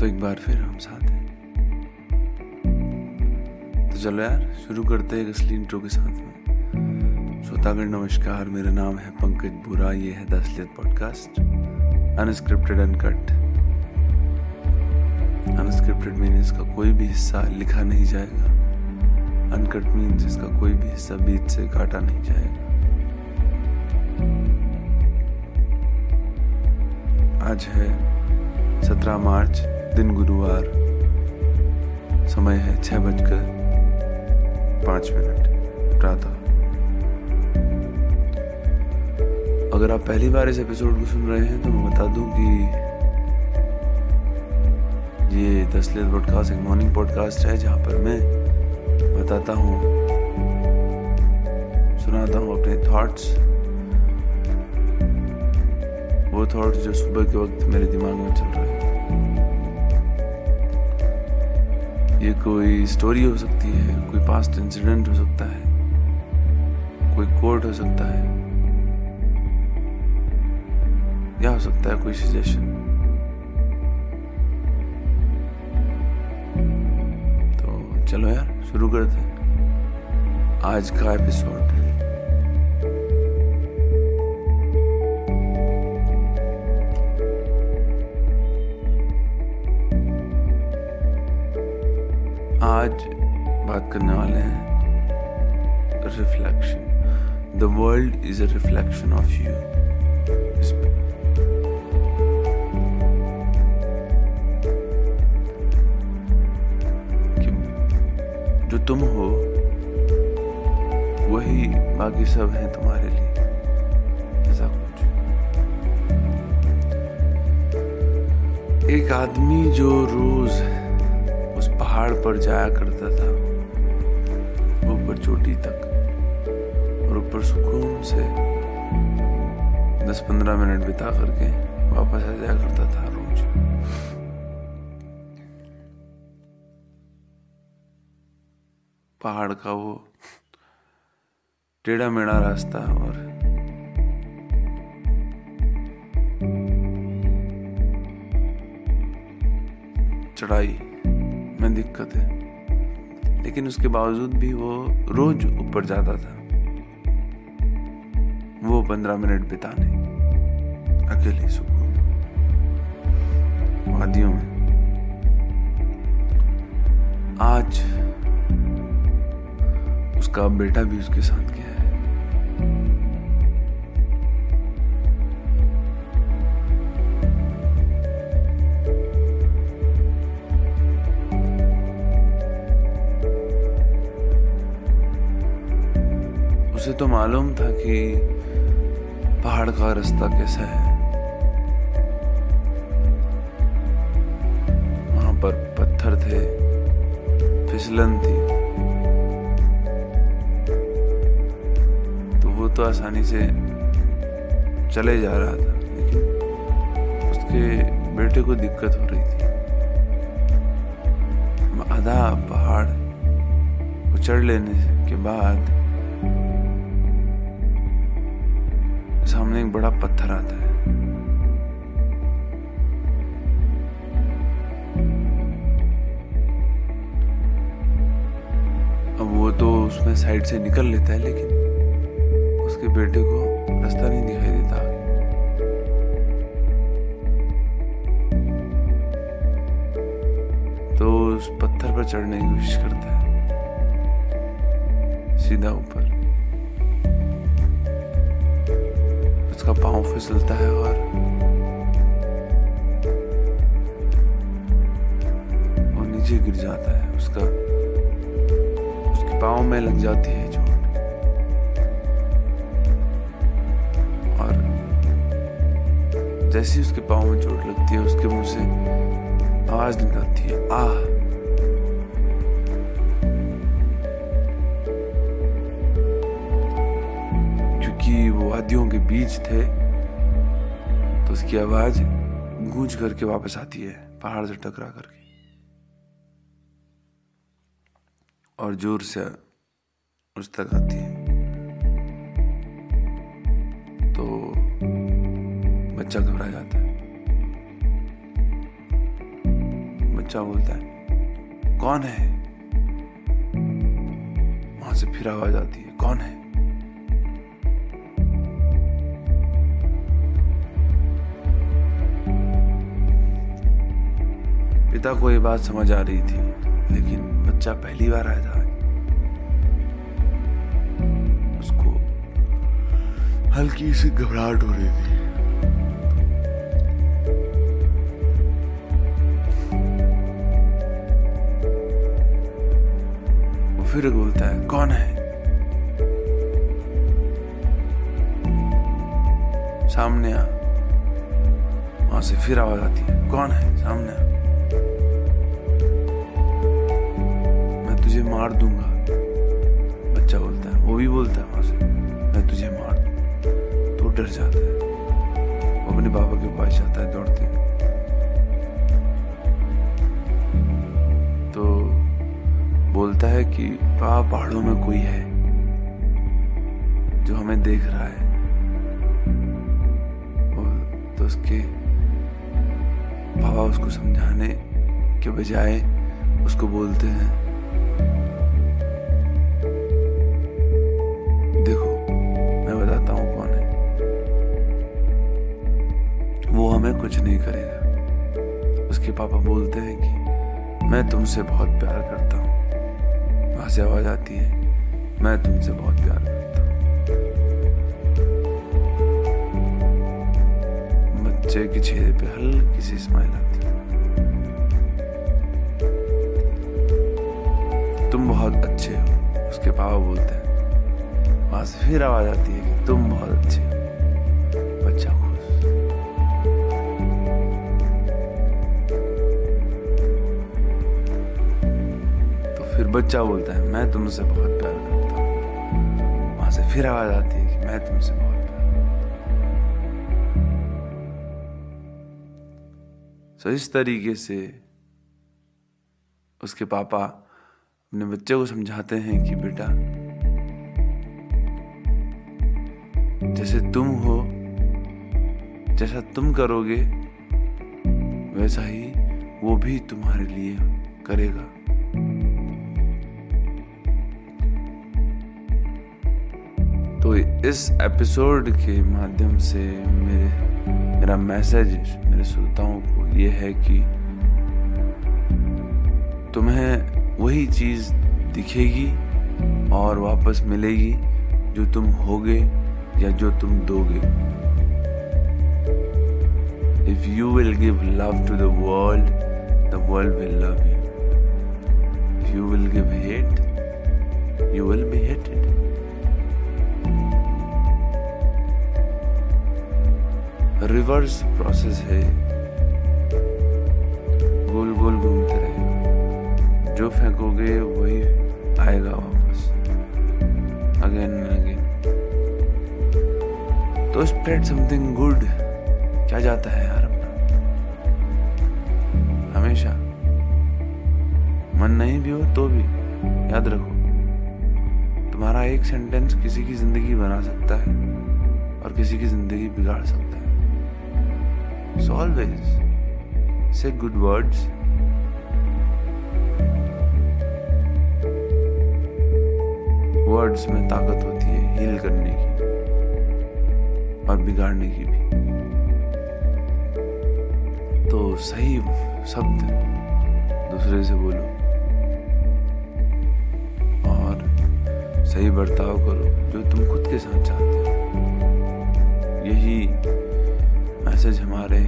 तो एक बार फिर हम साथ हैं। तो चलो यार, शुरू करते हैं असली इंट्रो के साथ में। श्रोतागण, नमस्कार, मेरा नाम है पंकज बुरा, ये है दसलियत podcast unscripted uncut unscripted mean इसका कोई भी हिस्सा लिखा नहीं जाएगा। अनकट मीन्स इसका कोई भी हिस्सा बीच से काटा नहीं जाएगा। आज है सत्रह मार्च। दिन गुरुवार। समय है छह बजकर पाँच मिनट। प्रातः अगर आप पहली बार इस एपिसोड को सुन रहे हैं तो मैं बता दूँ कि ये दसलेट पॉडकास्ट एक मॉर्निंग पॉडकास्ट है, जहाँ पर मैं बताता हूँ, सुनाता हूँ अपने थॉट्स वो थॉट जो सुबह के वक्त मेरे दिमाग में चल रहे हैं। ये कोई स्टोरी हो सकती है, कोई पास्ट इंसिडेंट हो सकता है, कोई कोर्ट हो सकता है, या हो सकता है कोई सजेशन तो चलो यार, शुरू करते हैं। आज का एपिसोड आज बात करने वाले हैं reflection the world is a reflection of you जो तुम हो, वही बाकी सब है तुम्हारे लिए। ऐसा कुछ। एक आदमी जो रोज पहाड़ पर जाया करता था, ऊपर चोटी तक, और ऊपर सुकून से दस पंद्रह मिनट बिता करके वापस आ जाया करता था रोज। पहाड़ का वो टेढ़ा मेढ़ा रास्ता और चढ़ाई। में दिक्कत है। लेकिन उसके बावजूद भी वो रोज ऊपर जाता था। वो पंद्रह मिनट बिताने, अकेले सुकून, वादियों में। आज उसका बेटा भी उसके साथ गया। उसे तो मालूम था कि पहाड़ का रास्ता कैसा है। वहाँ पर पत्थर थे, फिसलन थी। तो वो तो आसानी से चले जा रहा था, लेकिन उसके बेटे को दिक्कत हो रही थी। आधा पहाड़ उचड़ लेने के बाद सामने एक बड़ा पत्थर आता है। अब वो तो उसमें साइड से निकल लेता है, लेकिन उसके बेटे को रास्ता नहीं दिखाई देता तो उस पत्थर पर चढ़ने की कोशिश करता है। सीधा ऊपर। उसका पाँव फिसलता है और वो नीचे गिर जाता है। उसका, उसके पाँव में लग जाती है चोट। और जैसे उसके पाँव में चोट लगती है, उसके मुँह से आवाज़ निकलती है, आह! वादियों के बीच थे तो उसकी आवाज़ गूंज करके वापस आती है, पहाड़ से टकरा करके। और ज़ोर से उस तक आती है। तो बच्चा घबरा जाता है। बच्चा बोलता है, कौन है? वहाँ से फिर आवाज़ आती है, कौन है? पिता को ये बात समझ आ रही थी, लेकिन बच्चा पहली बार आया था। उसको हल्की सी घबराहट हो रही थी। फिर बोलता है, कौन है? सामने आ, वहाँ से फिर आवाज़ आती है, कौन है? सामने आ। तुझे मार दूँगा। बच्चा बोलता है, वो भी बोलता है वहाँ से, मैं तुझे मार दूँ तो डर जाता है। वो अपने बाबा के पास जाता है दौड़ते तो बोलता है कि पापा पहाड़ों में कोई है जो हमें देख रहा है? तो उसके पापा उसको समझाने के बजाय उसको बोलते हैं कुछ नहीं करेगा। उसके पापा बोलते हैं कि मैं तुमसे बहुत प्यार करता हूँ। वहाँ से आवाज़ आती है, मैं तुमसे बहुत प्यार करता हूँ। बच्चे के चेहरे पे हल्की सी स्माइल आती है। तुम बहुत अच्छे हो। उसके पापा बोलते हैं, वहाँ से फिर आवाज़ आती है कि तुम बहुत अच्छे हो। बच्चा खुश। तो फिर बच्चा बोलता है, मैं तुमसे बहुत प्यार करता हूँ। वहाँ से फिर आवाज़ आती है कि मैं तुमसे बहुत प्यार सो इस तरीके से उसके पापा अपने बच्चे को समझाते हैं कि बेटा, जैसे तुम हो, जैसा तुम करोगे, वैसा ही वो भी तुम्हारे लिए करेगा। तो इस एपिसोड के माध्यम से मेरे, मेरा मैसेज मेरे श्रोताओं को ये है कि तुम्हें वही चीज़ दिखेगी और वापस मिलेगी जो तुम होगे या जो तुम दोगे। If you will give love to the world the world will love you if you will give hate you will be hated reverse process है। गोल गोल घूमते रहे। जो फेंकोगे वही आएगा वापस। अगेन एंड अगेन तो स्प्रेड समथिंग गुड क्या जाता है यार अपना? हमेशा। मन नहीं भी हो तो भी। याद रखो। तुम्हारा एक सेंटेंस किसी की ज़िंदगी बना सकता है और किसी की ज़िंदगी बिगाड़ सकता है। So always say good words. Words में ताकत होती है हील करने की और बिगाड़ने की भी। तो सही शब्द दूसरे से बोलो और सही बर्ताव करो जो तुम खुद के साथ चाहते हो। यही मैसेज हमारे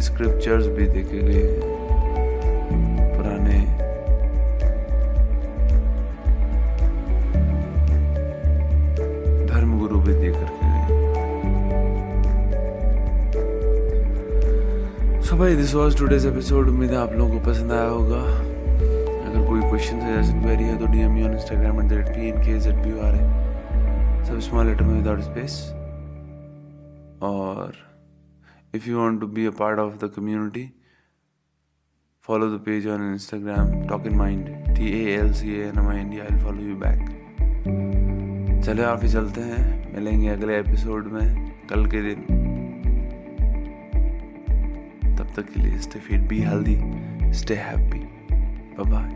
स्क्रिप्चर्स भी देखे गए हैं। सो भाई दिस वाज टुडेज एपिसोड उम्मीद है आप लोगों को पसंद आया होगा। अगर कोई क्वेश्चन सजेशन क्वेरी है तो DM me on Instagram at the rate P N K Z B R A सब स्मॉल लेटर में without space or if you want to be a part of the community, follow the page on instagram, talk in mind, t a l c a n m i n d i'll follow you back. चले आप ही चलते हैं। मिलेंगे अगले episode में, कल के दिन। तब तक के लिए stay fit be healthy stay happy bye bye